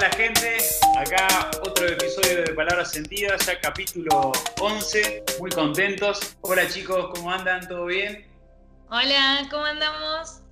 Hola gente, acá otro episodio de Palabras Sentidas, ya capítulo 11, muy contentos. Hola chicos, ¿cómo andan? ¿Todo bien? Hola, ¿cómo andamos?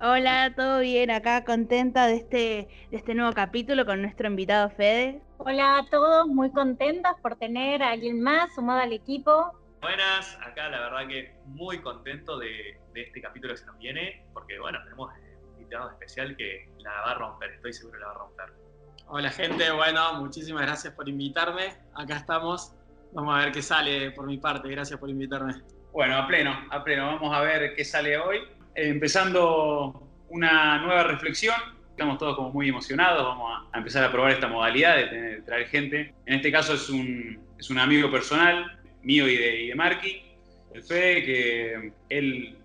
Hola, todo bien, acá contenta de este, de este nuevo capítulo con nuestro invitado Fede. Hola a todos, muy contentas por tener a alguien más sumado al equipo. Buenas, acá la verdad que muy contento de, de este capítulo que se nos viene, porque bueno, tenemos un invitado especial que la va a romper, estoy seguro que la va a romper. Hola gente, bueno, muchísimas gracias por invitarme. Acá estamos. Vamos a ver qué sale por mi parte. Gracias por invitarme. Bueno, a pleno, a pleno. Vamos a ver qué sale hoy. Eh, empezando una nueva reflexión. Estamos todos como muy emocionados. Vamos a, empezar a probar esta modalidad de traer gente. En este caso es un, es un amigo personal mío y de, y de Marky, el Fede, que él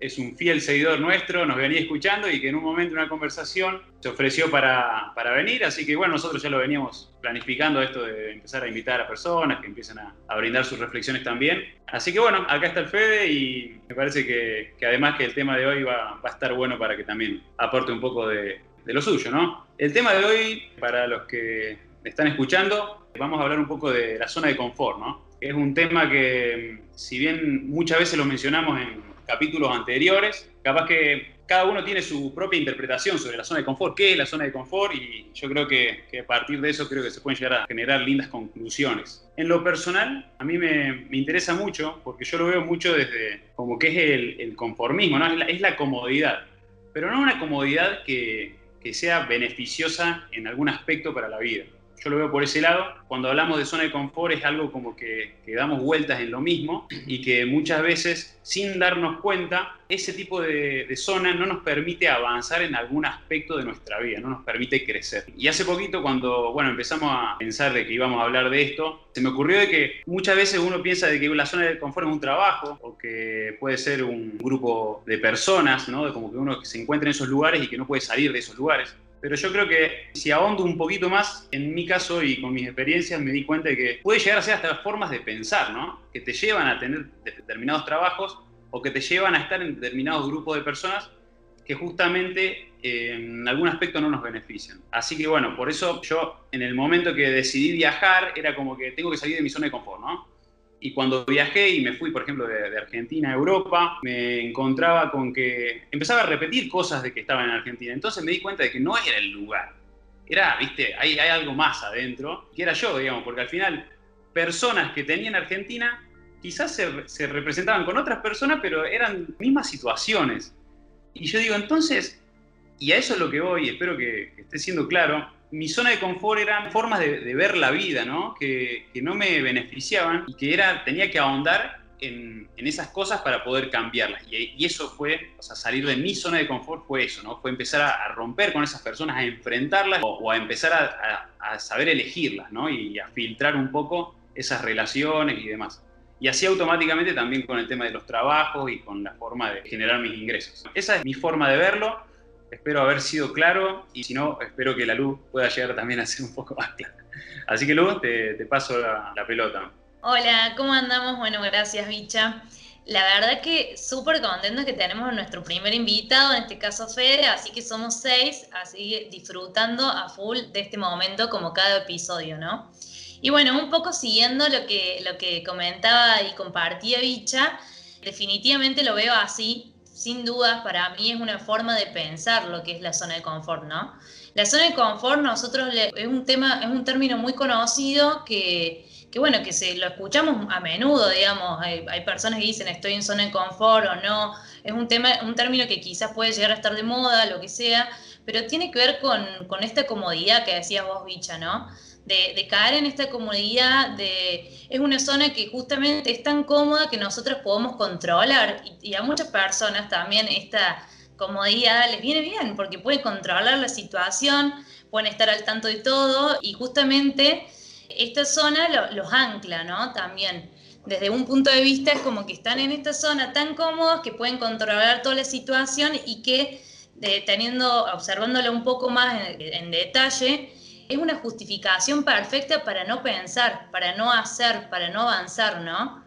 es un fiel seguidor nuestro, nos venía escuchando y que en un momento, en una conversación, se ofreció para, para venir. Así que bueno, nosotros ya lo veníamos planificando esto de empezar a invitar a personas que empiecen a, brindar sus reflexiones también. Así que bueno, acá está el Fede y me parece que, que además que el tema de hoy va, va a estar bueno para que también aporte un poco de, de lo suyo, ¿no? El tema de hoy, para los que están escuchando, vamos a hablar un poco de la zona de confort, ¿no? Es un tema que, si bien muchas veces lo mencionamos en capítulos anteriores, capaz que cada uno tiene su propia interpretación sobre la zona de confort, qué es la zona de confort, y yo creo que, que a partir de eso creo que se pueden llegar a generar lindas conclusiones. En lo personal, a mí me, me interesa mucho, porque yo lo veo mucho desde como que es el, el conformismo, ¿no? es, la, es la comodidad, pero no una comodidad que, que sea beneficiosa en algún aspecto para la vida. Yo lo veo por ese lado. Cuando hablamos de zona de confort es algo como que, que damos vueltas en lo mismo y que muchas veces, sin darnos cuenta, ese tipo de, de zona no nos permite avanzar en algún aspecto de nuestra vida, no nos permite crecer. Y hace poquito cuando, bueno, empezamos a pensar de que íbamos a hablar de esto, se me ocurrió de que muchas veces uno piensa de que la zona de confort es un trabajo o que puede ser un grupo de personas, ¿no? De como que uno se encuentra en esos lugares y que no puede salir de esos lugares. Pero yo creo que si ahondo un poquito más, en mi caso y con mis experiencias, me di cuenta de que puede llegar a ser hasta formas de pensar, ¿no? Que te llevan a tener determinados trabajos o que te llevan a estar en determinados grupos de personas que justamente eh, en algún aspecto no nos benefician. Así que bueno, por eso yo en el momento que decidí viajar era como que tengo que salir de mi zona de confort, ¿no? Y cuando viajé y me fui, por ejemplo, de, Argentina a Europa, me encontraba con que empezaba a repetir cosas de que estaba en Argentina. Entonces me di cuenta de que no era el lugar. Era, viste, hay, hay algo más adentro, que era yo, digamos, porque al final personas que tenía en Argentina quizás se, se representaban con otras personas, pero eran mismas situaciones. Y yo digo, entonces, y a eso es lo que voy, espero que esté siendo claro, mi zona de confort eran formas de, de ver la vida, ¿no? Que, que, no me beneficiaban y que era, tenía que ahondar en, en esas cosas para poder cambiarlas. Y, y, eso fue, o sea, salir de mi zona de confort fue eso, ¿no? Fue empezar a, a romper con esas personas, a enfrentarlas o, o a empezar a, a, saber elegirlas, ¿no? Y a filtrar un poco esas relaciones y demás. Y así automáticamente también con el tema de los trabajos y con la forma de generar mis ingresos. Esa es mi forma de verlo Espero haber sido claro y si no, espero que la luz pueda llegar también a ser un poco más clara. Así que Luz, te, paso la, pelota. Hola, ¿cómo andamos? Bueno, gracias, Bicha. La verdad que súper contentos que tenemos a nuestro primer invitado, en este caso Fede, así que somos seis, así disfrutando a full de este momento como cada episodio, ¿no? Y bueno, un poco siguiendo lo que, lo que comentaba y compartía Bicha, definitivamente lo veo así, sin dudas, para mí es una forma de pensar lo que es la zona de confort, ¿no? La zona de confort nosotros es un tema, es un término muy conocido que, que, bueno, que se lo escuchamos a menudo, digamos, hay, hay, personas que dicen estoy en zona de confort o no, es un tema, un término que quizás puede llegar a estar de moda, lo que sea, pero tiene que ver con, con esta comodidad que decías vos, Bicha, ¿no? De, de, caer en esta comodidad, de, es una zona que justamente es tan cómoda que nosotros podemos controlar y, a muchas personas también esta comodidad les viene bien porque pueden controlar la situación, pueden estar al tanto de todo y justamente esta zona lo, los ancla, ¿no? También desde un punto de vista es como que están en esta zona tan cómodos que pueden controlar toda la situación y que teniendo, observándolo un poco más en detalle, es una justificación perfecta para no pensar, para no hacer, para no avanzar, ¿no?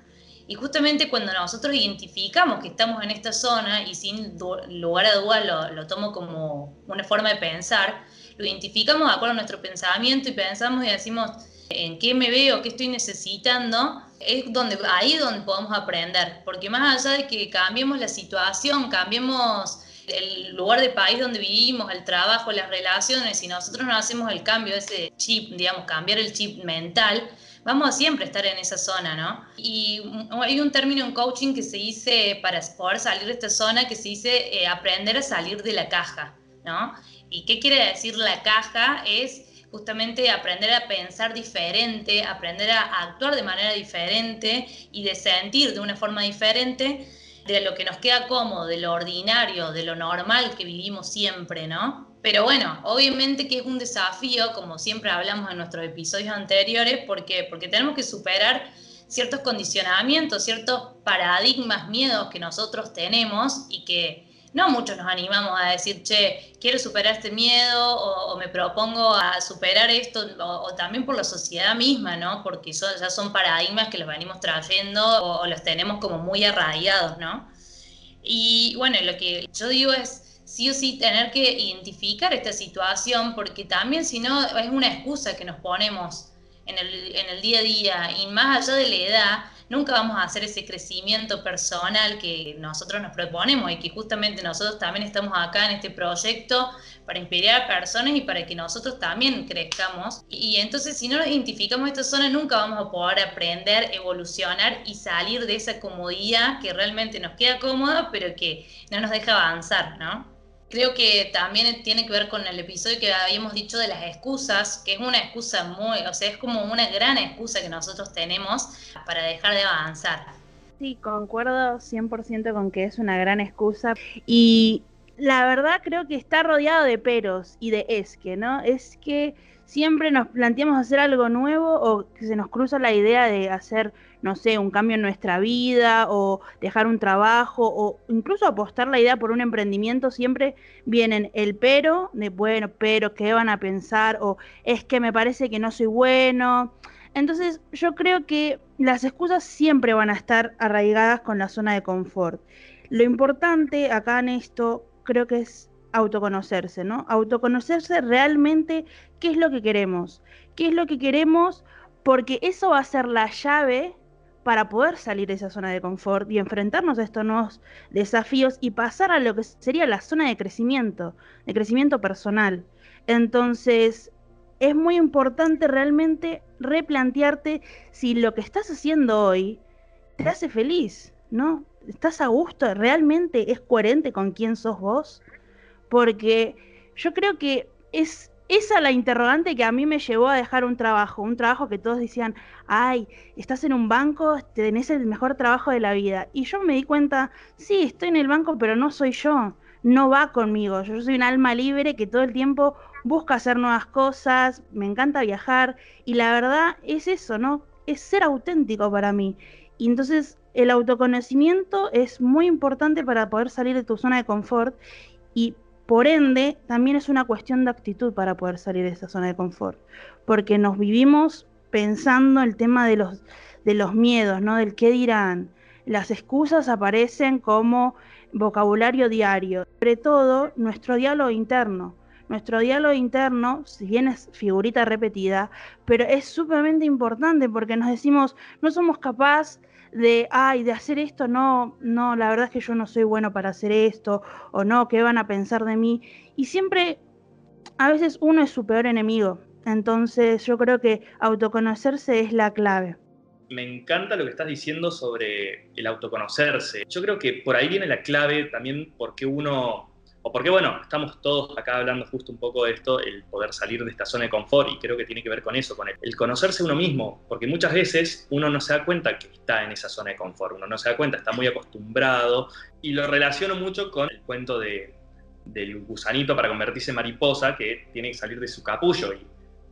Y justamente cuando nosotros identificamos que estamos en esta zona, y sin lugar a duda lo, lo, tomo como una forma de pensar, lo identificamos de acuerdo a nuestro pensamiento y pensamos y decimos en qué me veo, qué estoy necesitando, es donde, ahí donde podemos aprender, porque más allá de que cambiemos la situación, cambiemos el lugar de país donde vivimos, el trabajo, las relaciones, si nosotros no hacemos el cambio, ese chip, digamos, cambiar el chip mental, vamos a siempre estar en esa zona, ¿no? Y hay un término en coaching que se dice, para poder salir de esta zona, que se dice eh, aprender a salir de la caja, ¿no? ¿Y qué quiere decir la caja? Es justamente aprender a pensar diferente, aprender a actuar de manera diferente y de sentir de una forma diferente de lo que nos queda cómodo, de lo ordinario, de lo normal que vivimos siempre, ¿no? Pero bueno, obviamente que es un desafío, como siempre hablamos en nuestros episodios anteriores, porque, porque tenemos que superar ciertos condicionamientos, ciertos paradigmas, miedos que nosotros tenemos y que no muchos nos animamos a decir, che, quiero superar este miedo o, me propongo a superar esto, o, también por la sociedad misma, ¿no? Porque ya son paradigmas que los venimos trayendo o, los tenemos como muy arraigados, ¿no? Y bueno, lo que yo digo es sí o sí tener que identificar esta situación, porque también si no es una excusa que nos ponemos en el, en el día a día y más allá de la edad, nunca vamos a hacer ese crecimiento personal que nosotros nos proponemos y que justamente nosotros también estamos acá en este proyecto para inspirar a personas y para que nosotros también crezcamos. Y entonces si no identificamos esta zona nunca vamos a poder aprender, evolucionar y salir de esa comodidad que realmente nos queda cómoda pero que no nos deja avanzar, ¿no? Creo que también tiene que ver con el episodio que habíamos dicho de las excusas, que es una excusa muy, o sea, es como una gran excusa que nosotros tenemos para dejar de avanzar. Sí, concuerdo 100% con que es una gran excusa y la verdad creo que está rodeado de peros y de es que, ¿no? Es que siempre nos planteamos hacer algo nuevo o que se nos cruza la idea de hacer no sé, un cambio en nuestra vida o dejar un trabajo o incluso apostar la idea por un emprendimiento, siempre vienen el pero de, bueno, pero, ¿qué van a pensar? O es que me parece que no soy bueno. Entonces yo creo que las excusas siempre van a estar arraigadas con la zona de confort. Lo importante acá en esto creo que es autoconocerse, ¿no? Autoconocerse realmente qué es lo que queremos, qué es lo que queremos, porque eso va a ser la llave para poder salir de esa zona de confort y enfrentarnos a estos nuevos desafíos y pasar a lo que sería la zona de crecimiento, de crecimiento personal. Entonces, es muy importante realmente replantearte si lo que estás haciendo hoy te hace feliz, ¿no? ¿Estás a gusto? ¿Realmente es coherente con quién sos vos? Porque yo creo que es esa la interrogante que a mí me llevó a dejar un trabajo, un trabajo que todos decían, ay, estás en un banco, tenés el mejor trabajo de la vida. Y yo me di cuenta, sí, estoy en el banco, pero no soy yo, no va conmigo. Yo soy un alma libre que todo el tiempo busca hacer nuevas cosas, me encanta viajar y la verdad es eso, ¿no? Es ser auténtico para mí. Y entonces el autoconocimiento es muy importante para poder salir de tu zona de confort y por ende, también es una cuestión de actitud para poder salir de esa zona de confort, porque nos vivimos pensando el tema de los, de los miedos, ¿no? Del qué dirán. Las excusas aparecen como vocabulario diario, sobre todo nuestro diálogo interno. Nuestro diálogo interno, si bien es figurita repetida, pero es sumamente importante porque nos decimos, no somos capaces de, ay, de hacer esto, no, no, la verdad es que yo no soy bueno para hacer esto, o no, ¿qué van a pensar de mí? Y siempre, a veces uno es su peor enemigo. Entonces yo creo que autoconocerse es la clave. Me encanta lo que estás diciendo sobre el autoconocerse. Yo creo que por ahí viene la clave también porque uno o porque, bueno, estamos todos acá hablando justo un poco de esto, el poder salir de esta zona de confort, y creo que tiene que ver con eso, con el, conocerse uno mismo, porque muchas veces uno no se da cuenta que está en esa zona de confort, uno no se da cuenta, está muy acostumbrado, y lo relaciono mucho con el cuento de, del gusanito para convertirse en mariposa, que tiene que salir de su capullo, y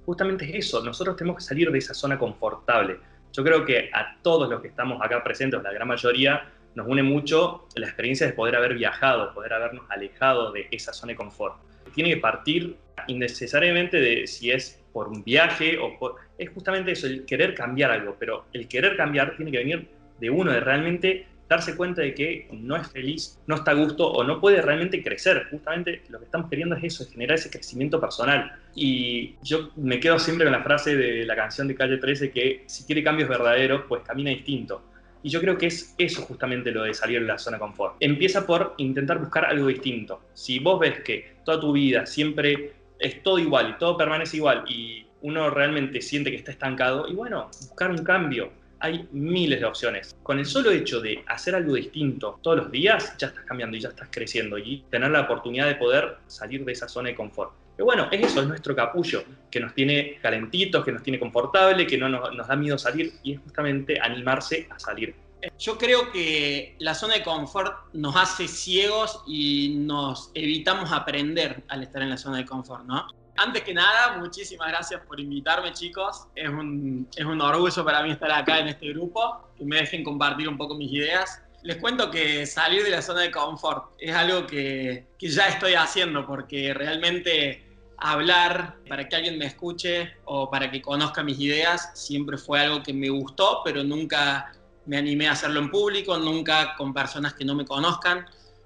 justamente es eso, nosotros tenemos que salir de esa zona confortable. Yo creo que a todos los que estamos acá presentes, la gran mayoría, nos une mucho la experiencia de poder haber viajado, poder habernos alejado de esa zona de confort. Tiene que partir innecesariamente de si es por un viaje o por... Es justamente eso, el querer cambiar algo, pero el querer cambiar tiene que venir de uno, de realmente darse cuenta de que no es feliz, no está a gusto o no puede realmente crecer. Justamente lo que estamos queriendo es eso, es generar ese crecimiento personal. Y yo me quedo siempre con la frase de la canción de Calle 13 que si quiere cambios verdaderos, pues camina distinto. Y yo creo que es eso justamente lo de salir de la zona de confort. Empieza por intentar buscar algo distinto. Si vos ves que toda tu vida siempre es todo igual y todo permanece igual y uno realmente siente que está estancado, y bueno, buscar un cambio. Hay miles de opciones. Con el solo hecho de hacer algo distinto todos los días, ya estás cambiando y ya estás creciendo y tener la oportunidad de poder salir de esa zona de confort. Pero bueno, es eso, es nuestro capullo, que nos tiene calentitos, que nos tiene confortable, que no nos, da miedo salir y es justamente animarse a salir. Yo creo que la zona de confort nos hace ciegos y nos evitamos aprender al estar en la zona de confort, ¿no? Antes que nada, muchísimas gracias por invitarme, chicos. Es un, es un orgullo para mí estar acá en este grupo, que me dejen compartir un poco mis ideas. Les cuento que salir de la zona de confort es algo que, que ya estoy haciendo, porque realmente hablar para que alguien me escuche o para que conozca mis ideas siempre fue algo que me gustó, pero nunca me animé a hacerlo en público, nunca con personas que no me conozcan,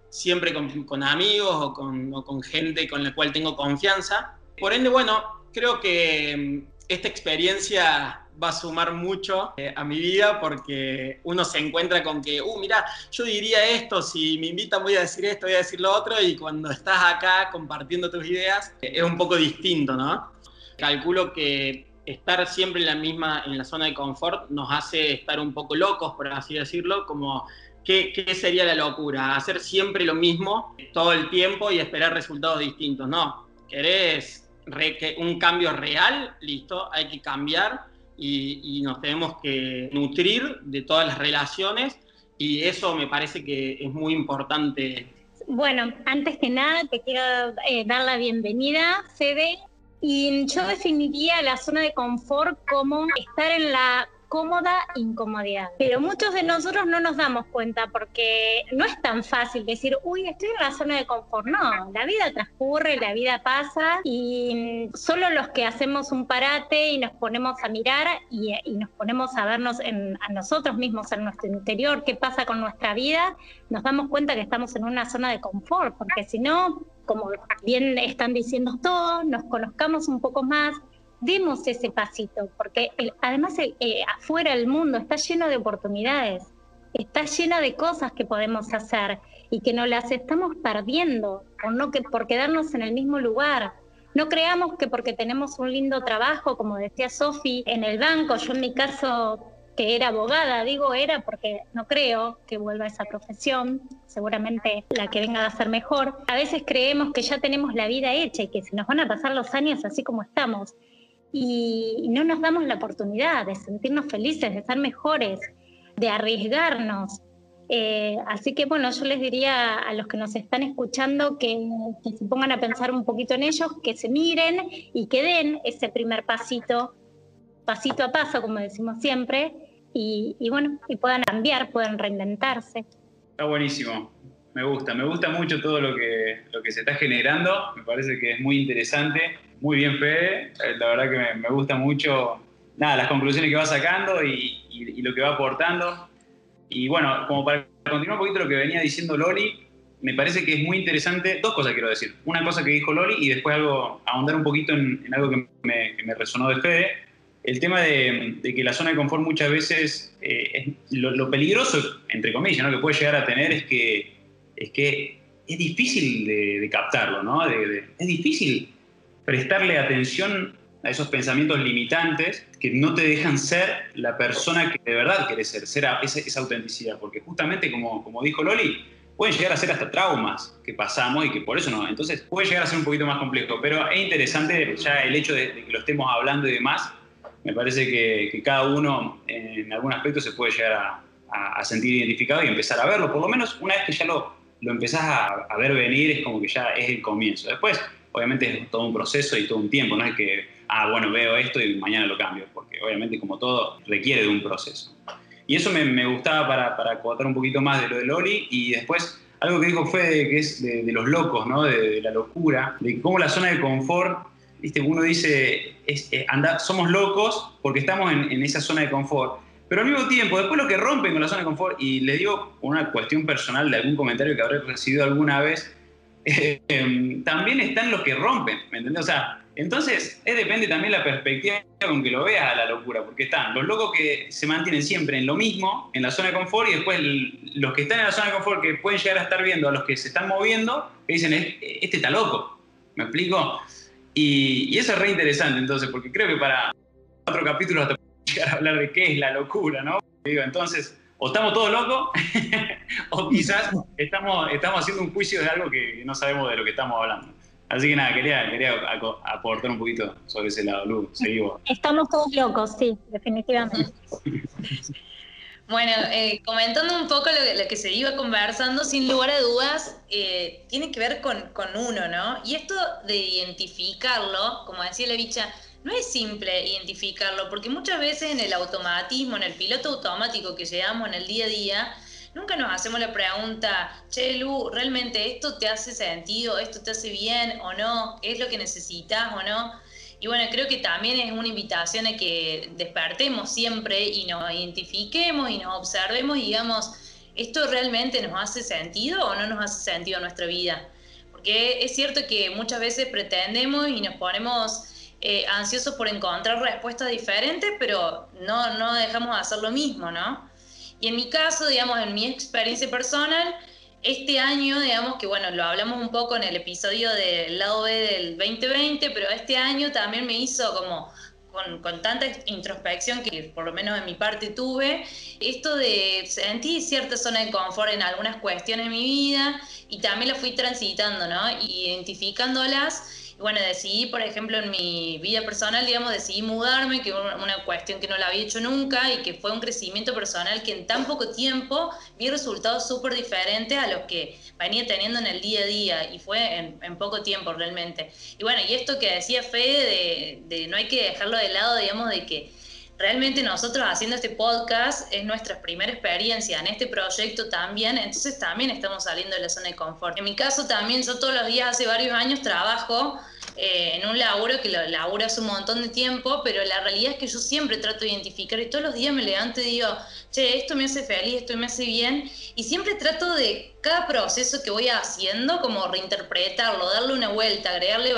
siempre con, amigos o con, o con gente con la cual tengo confianza. Por ende, bueno, creo que mm, esta experiencia va a sumar mucho eh, a mi vida porque uno se encuentra con que, uh, mira, yo diría esto, si me invitan voy a decir esto, voy a decir lo otro, y cuando estás acá compartiendo tus ideas eh, es un poco distinto, ¿no? Calculo que estar siempre en la misma, en la zona de confort, nos hace estar un poco locos, por así decirlo, como ¿qué, qué sería la locura? Hacer siempre lo mismo todo el tiempo y esperar resultados distintos. No, querés un cambio real, listo, hay que cambiar y, nos tenemos que nutrir de todas las relaciones y eso me parece que es muy importante. Bueno, antes que nada te quiero eh, dar la bienvenida, Fede, y yo definiría la zona de confort como estar en la cómoda incomodidad. Pero muchos de nosotros no nos damos cuenta porque no es tan fácil decir, uy, estoy en la zona de confort. No, la vida transcurre, la vida pasa y solo los que hacemos un parate y nos ponemos a mirar y, y nos ponemos a vernos en, a nosotros mismos, en nuestro interior, qué pasa con nuestra vida, nos damos cuenta que estamos en una zona de confort, porque si no, como bien están diciendo todos, nos conozcamos un poco más, demos ese pasito, porque además eh, afuera el mundo está lleno de oportunidades, está lleno de cosas que podemos hacer y que no las estamos perdiendo por, no que, por quedarnos en el mismo lugar. No creamos que porque tenemos un lindo trabajo, como decía Sofi, en el banco, yo en mi caso que era abogada, digo era porque no creo que vuelva a esa profesión, seguramente la que venga a ser mejor. A veces creemos que ya tenemos la vida hecha y que se nos van a pasar los años así como estamos y no nos damos la oportunidad de sentirnos felices, de ser mejores, de arriesgarnos. Eh, así que bueno, yo les diría a los que nos están escuchando que, se pongan a pensar un poquito en ellos, que se miren y que den ese primer pasito, pasito a paso, como decimos siempre, y, y bueno, y puedan cambiar, puedan reinventarse. Está buenísimo, me gusta, me gusta mucho todo lo que, lo que se está generando, me parece que es muy interesante muy bien, Fede. Eh, la verdad que me, gusta mucho nada, las conclusiones que va sacando y, y, lo que va aportando. Y bueno, como para continuar un poquito lo que venía diciendo Loli, me parece que es muy interesante. Dos cosas quiero decir. Una cosa que dijo Loli y después algo, ahondar un poquito en, algo que me, me, resonó de Fede. El tema de, de, que la zona de confort muchas veces, eh, lo, peligroso, entre comillas, ¿no? que puede llegar a tener es que es, que es difícil de, de captarlo, ¿no? De, es difícil prestarle atención a esos pensamientos limitantes que no te dejan ser la persona que de verdad quieres ser, ser esa, autenticidad, porque justamente como, como dijo Loli, pueden llegar a ser hasta traumas que pasamos y que por eso no, entonces puede llegar a ser un poquito más complejo, pero es interesante ya el hecho de, que lo estemos hablando y demás, me parece que, cada uno en algún aspecto se puede llegar a, sentir identificado y empezar a verlo, por lo menos una vez que ya lo, lo empezás a, a ver venir es como que ya es el comienzo, después obviamente es todo un proceso y todo un tiempo, no es que, ah, bueno, veo esto y mañana lo cambio, porque obviamente como todo requiere de un proceso. Y eso me, gustaba para, para acotar un poquito más de lo de Loli y después algo que dijo fue de, que es de, los locos, ¿no? De, la locura, de cómo la zona de confort, ¿viste? uno dice, es, es, anda, somos locos porque estamos en, esa zona de confort, Pero al mismo tiempo, después lo que rompen con la zona de confort, y les digo una cuestión personal de algún comentario que habré recibido alguna vez, em, también están los que rompen, ¿me entendés? O sea, entonces es, depende también la perspectiva con que lo veas a la locura, porque están los locos que se mantienen siempre en lo mismo, en la zona de confort, y después los que están en la zona de confort que pueden llegar a estar viendo a los que se están moviendo, que dicen, este está loco, ¿me explico? Y, eso es re interesante entonces, porque creo que para otro capítulo hasta llegar a hablar de qué es la locura, ¿no? Digo, entonces, o estamos todos locos, o quizás estamos, estamos haciendo un juicio de algo que no sabemos de lo que estamos hablando. Así que nada, quería, quería aportar un poquito sobre ese lado, Lu. Seguimos. Estamos todos locos, sí, definitivamente. Bueno, eh, comentando un poco lo, que se iba conversando, sin lugar a dudas, eh, tiene que ver con, con, uno, ¿no? Y esto de identificarlo, como decía la bicha, no es simple identificarlo, porque muchas veces en el automatismo, en el piloto automático que llevamos en el día a día, nunca nos hacemos la pregunta, che, Lu, ¿realmente esto te hace sentido? ¿Esto te hace bien o no? ¿Es lo que necesitas o no? Y bueno, creo que también es una invitación a que despertemos siempre y nos identifiquemos y nos observemos y digamos, ¿esto realmente nos hace sentido o no nos hace sentido en nuestra vida? Porque es cierto que muchas veces pretendemos y nos ponemos eh, ansiosos por encontrar respuestas diferentes, pero no, no dejamos de hacer lo mismo, ¿no? Y en mi caso, digamos, en mi experiencia personal, este año, digamos que bueno, lo hablamos un poco en el episodio del lado B del 2020, pero este año también me hizo como con, con, tanta introspección que por lo menos en mi parte tuve, esto de sentir cierta zona de confort en algunas cuestiones de mi vida y también la fui transitando, ¿no? Identificándolas bueno, decidí, por ejemplo, en mi vida personal, digamos, decidí mudarme, que es una cuestión que no la había hecho nunca y que fue un crecimiento personal que en tan poco tiempo vi resultados súper diferentes a los que venía teniendo en el día a día y fue en, poco tiempo realmente. Y bueno, y esto que decía Fede de, de no hay que dejarlo de lado, digamos, de que realmente nosotros haciendo este podcast es nuestra primera experiencia en este proyecto también, entonces también estamos saliendo de la zona de confort. En mi caso también, yo todos los días hace varios años trabajo eh, en un laburo que lo laburo hace un montón de tiempo, pero la realidad es que yo siempre trato de identificar y todos los días me levanto y digo, che, esto me hace feliz, esto me hace bien, y siempre trato de cada proceso que voy haciendo como reinterpretarlo, darle una vuelta, agregarle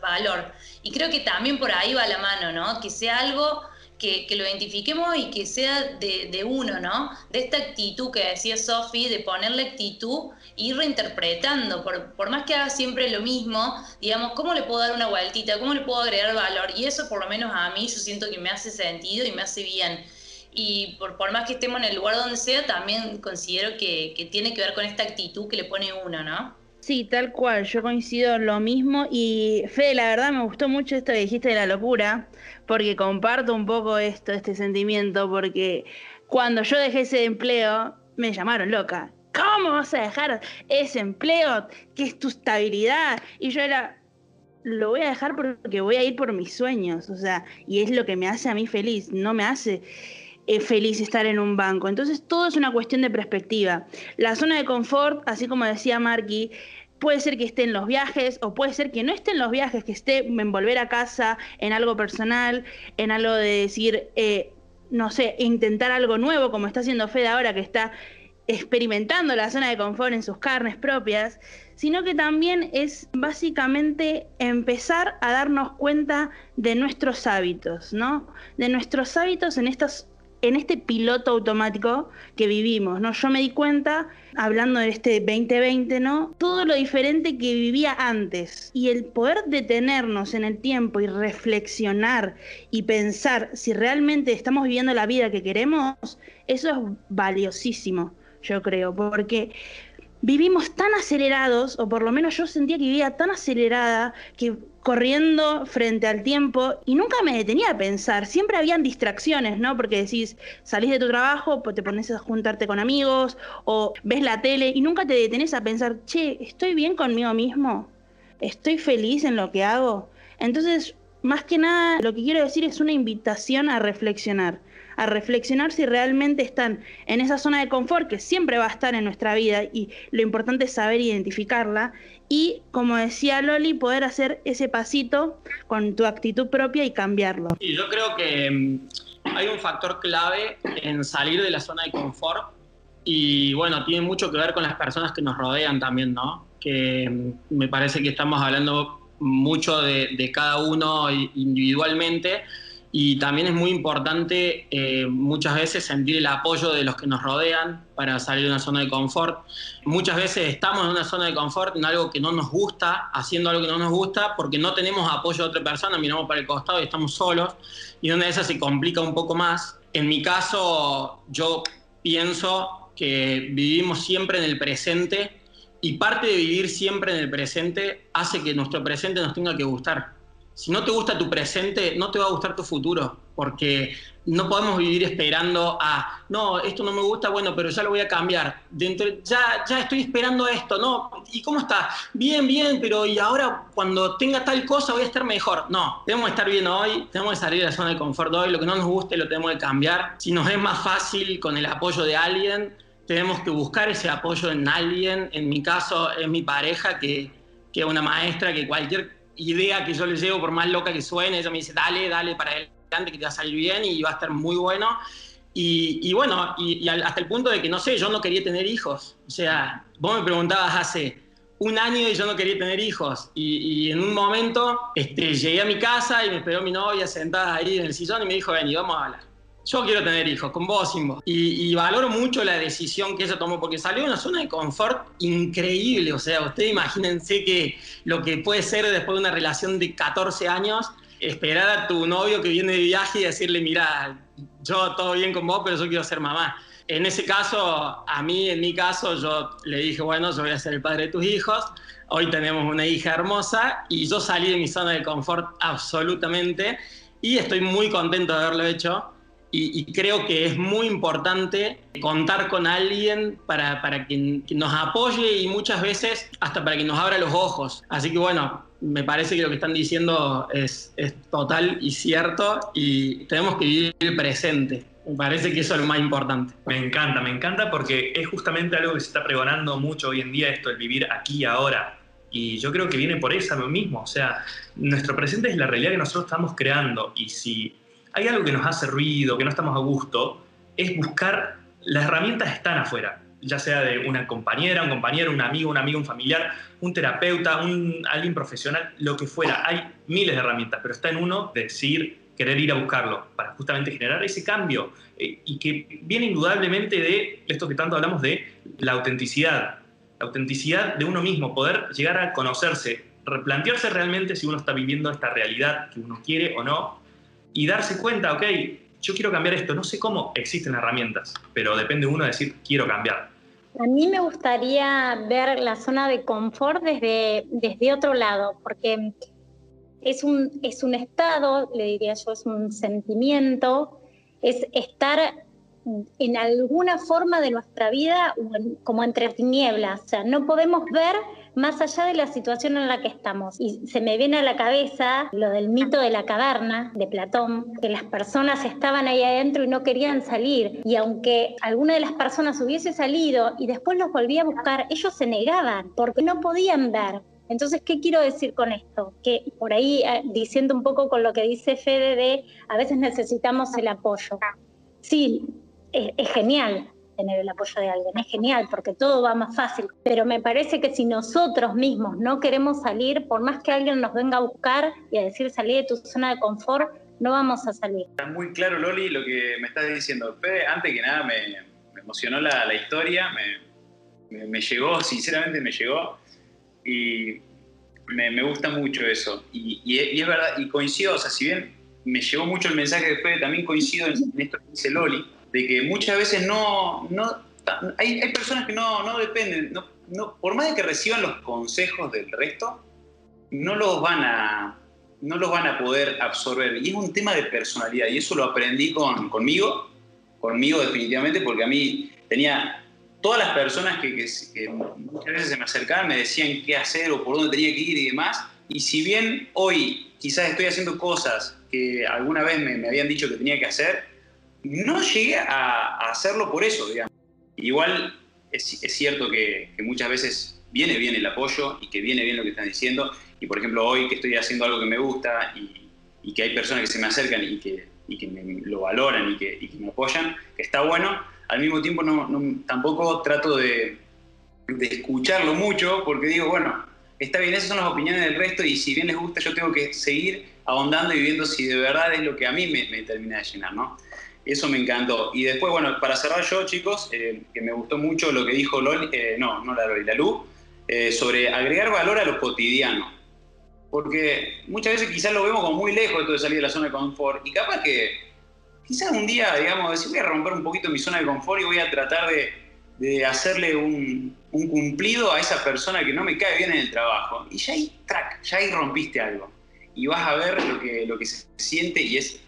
valor. Y creo que también por ahí va la mano, ¿no? Que sea algo que, lo identifiquemos y que sea de, uno, ¿no? De esta actitud que decía Sofi, de ponerle actitud e ir reinterpretando, por, por, más que haga siempre lo mismo, digamos, ¿cómo le puedo dar una vueltita? ¿Cómo le puedo agregar valor? Y eso por lo menos a mí yo siento que me hace sentido y me hace bien. Y por, por más que estemos en el lugar donde sea, también considero que, que tiene que ver con esta actitud que le pone uno, ¿no? Sí, tal cual, yo coincido en lo mismo y Fede, la verdad me gustó mucho esto que dijiste de la locura, porque comparto un poco esto, este sentimiento, porque cuando yo dejé ese empleo, me llamaron loca. ¿Cómo vas a dejar ese empleo? ¿Qué es tu estabilidad? Y yo era, lo voy a dejar porque voy a ir por mis sueños, o sea, y es lo que me hace a mí feliz, no me hace eh, feliz estar en un banco. Entonces todo es una cuestión de perspectiva. La zona de confort, así como decía Marky, puede ser que esté en los viajes o puede ser que no esté en los viajes, que esté en volver a casa, en algo personal, en algo de decir, eh, no sé, intentar algo nuevo, como está haciendo Fede ahora, que está experimentando la zona de confort en sus carnes propias, sino que también es básicamente empezar a darnos cuenta de nuestros hábitos, ¿no? De nuestros hábitos en estas en este piloto automático que vivimos, ¿no? Yo me di cuenta, hablando de este 2020, ¿no? Todo lo diferente que vivía antes. Y el poder detenernos en el tiempo y reflexionar y pensar si realmente estamos viviendo la vida que queremos, eso es valiosísimo, yo creo, porque vivimos tan acelerados, o por lo menos yo sentía que vivía tan acelerada, que corriendo frente al tiempo y nunca me detenía a pensar, siempre habían distracciones, ¿no? Porque decís, salís de tu trabajo, te pones a juntarte con amigos o ves la tele y nunca te detenés a pensar, che, ¿estoy bien conmigo mismo? ¿Estoy feliz en lo que hago? Entonces, más que nada, lo que quiero decir es una invitación a reflexionar a reflexionar si realmente están en esa zona de confort que siempre va a estar en nuestra vida y lo importante es saber identificarla y, como decía Loli, poder hacer ese pasito con tu actitud propia y cambiarlo. Y yo creo que mm, hay un factor clave en salir de la zona de confort y bueno, tiene mucho que ver con las personas que nos rodean también, ¿no? Que mm, me parece que estamos hablando mucho de, de cada uno individualmente y también es muy importante eh, muchas veces sentir el apoyo de los que nos rodean para salir de una zona de confort. Muchas veces estamos en una zona de confort en algo que no nos gusta, haciendo algo que no nos gusta, porque no tenemos apoyo de otra persona, miramos para el costado y estamos solos, y una de esas se complica un poco más. En mi caso, yo pienso que vivimos siempre en el presente y parte de vivir siempre en el presente hace que nuestro presente nos tenga que gustar si no te gusta tu presente, no te va a gustar tu futuro, porque no podemos vivir esperando a, no, esto no me gusta, bueno, pero ya lo voy a cambiar. Dentro, ya, ya estoy esperando esto, ¿no? ¿Y cómo está? Bien, bien, pero y ahora cuando tenga tal cosa voy a estar mejor. No, tenemos que estar bien hoy, tenemos que salir de la zona de confort hoy, lo que no nos guste lo tenemos que cambiar. Si nos es más fácil con el apoyo de alguien, tenemos que buscar ese apoyo en alguien. En mi caso es mi pareja, que, que una maestra, que cualquier idea que yo le llevo, por más loca que suene, ella me dice, dale, dale para adelante, que te va a salir bien y va a estar muy bueno. Y, bueno, y, hasta el punto de que, no sé, yo no quería tener hijos. O sea, vos me preguntabas hace un año y yo no quería tener hijos. Y, en un momento este, llegué a mi casa y me esperó mi novia sentada ahí en el sillón y me dijo, ven, y vamos a hablar yo quiero tener hijos, con vos, sin vos. Y, valoro mucho la decisión que ella tomó, porque salió de una zona de confort increíble. O sea, ustedes imagínense que lo que puede ser después de una relación de 14 años, esperar a tu novio que viene de viaje y decirle, mira, yo todo bien con vos, pero yo quiero ser mamá. En ese caso, a mí, en mi caso, yo le dije, bueno, yo voy a ser el padre de tus hijos. Hoy tenemos una hija hermosa y yo salí de mi zona de confort absolutamente y estoy muy contento de haberlo hecho y, creo que es muy importante contar con alguien para, para que, nos apoye y muchas veces hasta para que nos abra los ojos. Así que bueno, me parece que lo que están diciendo es, es total y cierto y tenemos que vivir el presente. Me parece que eso es lo más importante. Me encanta, me encanta porque es justamente algo que se está pregonando mucho hoy en día, esto, el vivir aquí y ahora. Y yo creo que viene por eso mismo. O sea, nuestro presente es la realidad que nosotros estamos creando. Y si hay algo que nos hace ruido, que no estamos a gusto, es buscar, las herramientas están afuera, ya sea de una compañera, un compañero, un amigo, un amigo, un familiar, un terapeuta, un, alguien profesional, lo que fuera. Hay miles de herramientas, pero está en uno decir, querer ir a buscarlo para justamente generar ese cambio eh, y que viene indudablemente de esto que tanto hablamos de la autenticidad, la autenticidad de uno mismo, poder llegar a conocerse, replantearse realmente si uno está viviendo esta realidad que uno quiere o no, y darse cuenta, ok, yo quiero cambiar esto, no sé cómo existen herramientas, pero depende uno de decir, quiero cambiar. A mí me gustaría ver la zona de confort desde, desde otro lado, porque es un, es un estado, le diría yo, es un sentimiento, es estar en alguna forma de nuestra vida como entre tinieblas, o sea, no podemos ver más allá de la situación en la que estamos. Y se me viene a la cabeza lo del mito de la caverna de Platón, que las personas estaban ahí adentro y no querían salir. Y aunque alguna de las personas hubiese salido y después los volvía a buscar, ellos se negaban porque no podían ver. Entonces, ¿qué quiero decir con esto? Que por ahí, eh, diciendo un poco con lo que dice Fede de a veces necesitamos el apoyo. Sí, es genial, tener el apoyo de alguien. Es genial porque todo va más fácil, pero me parece que si nosotros mismos no queremos salir, por más que alguien nos venga a buscar y a decir salir de tu zona de confort, no vamos a salir. Está muy claro, Loli, lo que me estás diciendo. Fede, antes que nada me, emocionó la, historia, me, llegó, sinceramente me llegó, y me, gusta mucho eso. Y, es verdad, y coincido, o sea, si bien me llegó mucho el mensaje de Fede, también coincido en esto que dice Loli, de que muchas veces no, no hay, hay, personas que no, no dependen, no, no, por más de que reciban los consejos del resto, no los van a, no los van a poder absorber. Y es un tema de personalidad, y eso lo aprendí con, conmigo, conmigo definitivamente, porque a mí tenía todas las personas que, que, muchas veces se me acercaban me decían qué hacer o por dónde tenía que ir y demás. Y si bien hoy quizás estoy haciendo cosas que alguna vez me, me habían dicho que tenía que hacer, no llegué a, hacerlo por eso, digamos. Igual es, cierto que, muchas veces viene bien el apoyo y que viene bien lo que están diciendo. Y por ejemplo, hoy que estoy haciendo algo que me gusta y, que hay personas que se me acercan y que, me, lo valoran y que, me apoyan, que está bueno. Al mismo tiempo no, tampoco trato de, escucharlo mucho porque digo, bueno, está bien, esas son las opiniones del resto y si bien les gusta yo tengo que seguir ahondando y viendo si de verdad es lo que a mí me, termina de llenar, ¿no? Eso me encantó. Y después, bueno, para cerrar yo, chicos, eh, que me gustó mucho lo que dijo Loli, eh, no, no la Loli, la Lu, eh, sobre agregar valor a lo cotidiano. Porque muchas veces quizás lo vemos como muy lejos esto de salir de la zona de confort. Y capaz que, quizás un día, digamos, decir, voy a romper un poquito mi zona de confort y voy a tratar de, hacerle un, cumplido a esa persona que no me cae bien en el trabajo. Y ya ahí, track, ya ahí rompiste algo. Y vas a ver lo que, lo que se siente y es,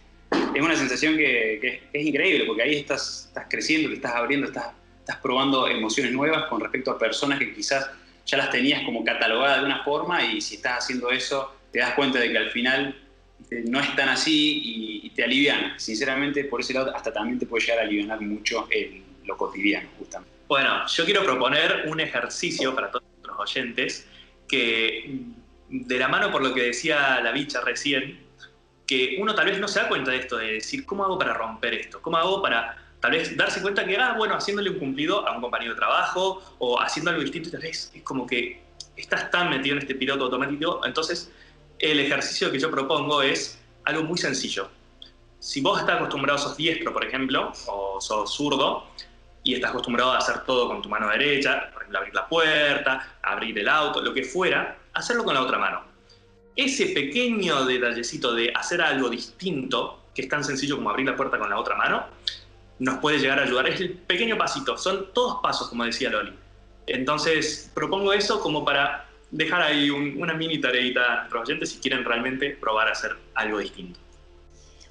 es una sensación que, es increíble, porque ahí estás, estás creciendo, te estás abriendo, estás, estás probando emociones nuevas con respecto a personas que quizás ya las tenías como catalogadas de una forma y si estás haciendo eso te das cuenta de que al final este, no es tan así y, te alivian. Sinceramente, por ese lado, hasta también te puede llegar a aliviar mucho el, lo cotidiano, justamente. Bueno, yo quiero proponer un ejercicio para todos nuestros oyentes que, de la mano por lo que decía la bicha recién, que uno tal vez no se da cuenta de esto, de decir, ¿cómo hago para romper esto? ¿Cómo hago para tal vez darse cuenta que, ah, bueno, haciéndole un cumplido a un compañero de trabajo o haciendo algo distinto, tal vez es como que estás tan metido en este piloto automático. Entonces, el ejercicio que yo propongo es algo muy sencillo. Si vos estás acostumbrado, sos diestro, por ejemplo, o sos zurdo, y estás acostumbrado a hacer todo con tu mano derecha, por ejemplo, abrir la puerta, abrir el auto, lo que fuera, hacerlo con la otra mano. Ese pequeño detallecito de hacer algo distinto, que es tan sencillo como abrir la puerta con la otra mano, nos puede llegar a ayudar. Es el pequeño pasito, son todos pasos, como decía Loli. Entonces, propongo eso como para dejar ahí una mini tareita a los oyentes si quieren realmente probar a hacer algo distinto.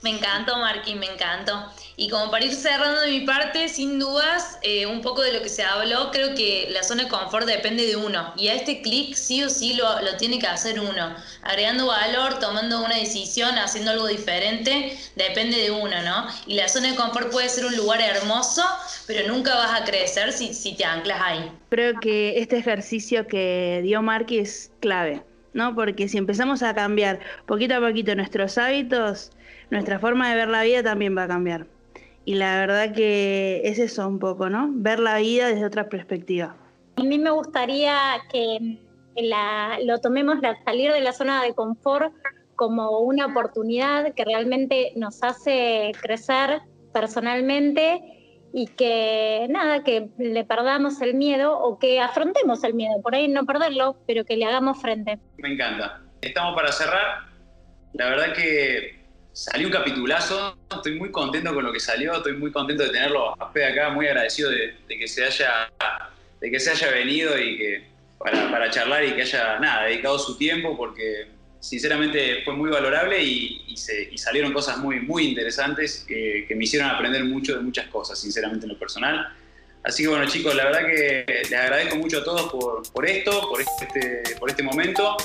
Me encantó, Marquín, me encantó. Y como para ir cerrando de mi parte, sin dudas, eh, un poco de lo que se habló, creo que la zona de confort depende de uno. Y a este clic sí o sí lo, lo tiene que hacer uno. Agregando valor, tomando una decisión, haciendo algo diferente, depende de uno, ¿no? Y la zona de confort puede ser un lugar hermoso, pero nunca vas a crecer si, si te anclas ahí. Creo que este ejercicio que dio Marquín es clave, ¿no? Porque si empezamos a cambiar poquito a poquito nuestros hábitos, nuestra forma de ver la vida también va a cambiar. Y la verdad que es eso un poco, ¿no? Ver la vida desde otra perspectiva. A mí me gustaría que lo tomemos, la, salir de la zona de confort como una oportunidad que realmente nos hace crecer personalmente y que nada, que le perdamos el miedo o que afrontemos el miedo, por ahí no perderlo, pero que le hagamos frente. Me encanta. Estamos para cerrar. La verdad que Salió un capitulazo, estoy muy contento con lo que salió, estoy muy contento de tenerlo a Fede acá, muy agradecido de, que se haya, de que se haya venido y que para, charlar y que haya nada, dedicado su tiempo porque sinceramente fue muy valorable y, salieron cosas muy, muy interesantes que, me hicieron aprender mucho de muchas cosas, sinceramente en lo personal. Así que bueno chicos, la verdad que les agradezco mucho a todos por, por esto, por este, por este momento,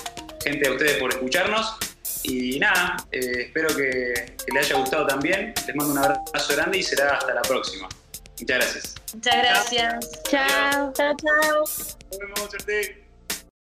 gente a ustedes por escucharnos y nada, eh, espero que, que, les haya gustado también. Les mando un abrazo grande y será hasta la próxima. Muchas gracias. Muchas gracias. Chao. Chao, chao. Nos vemos,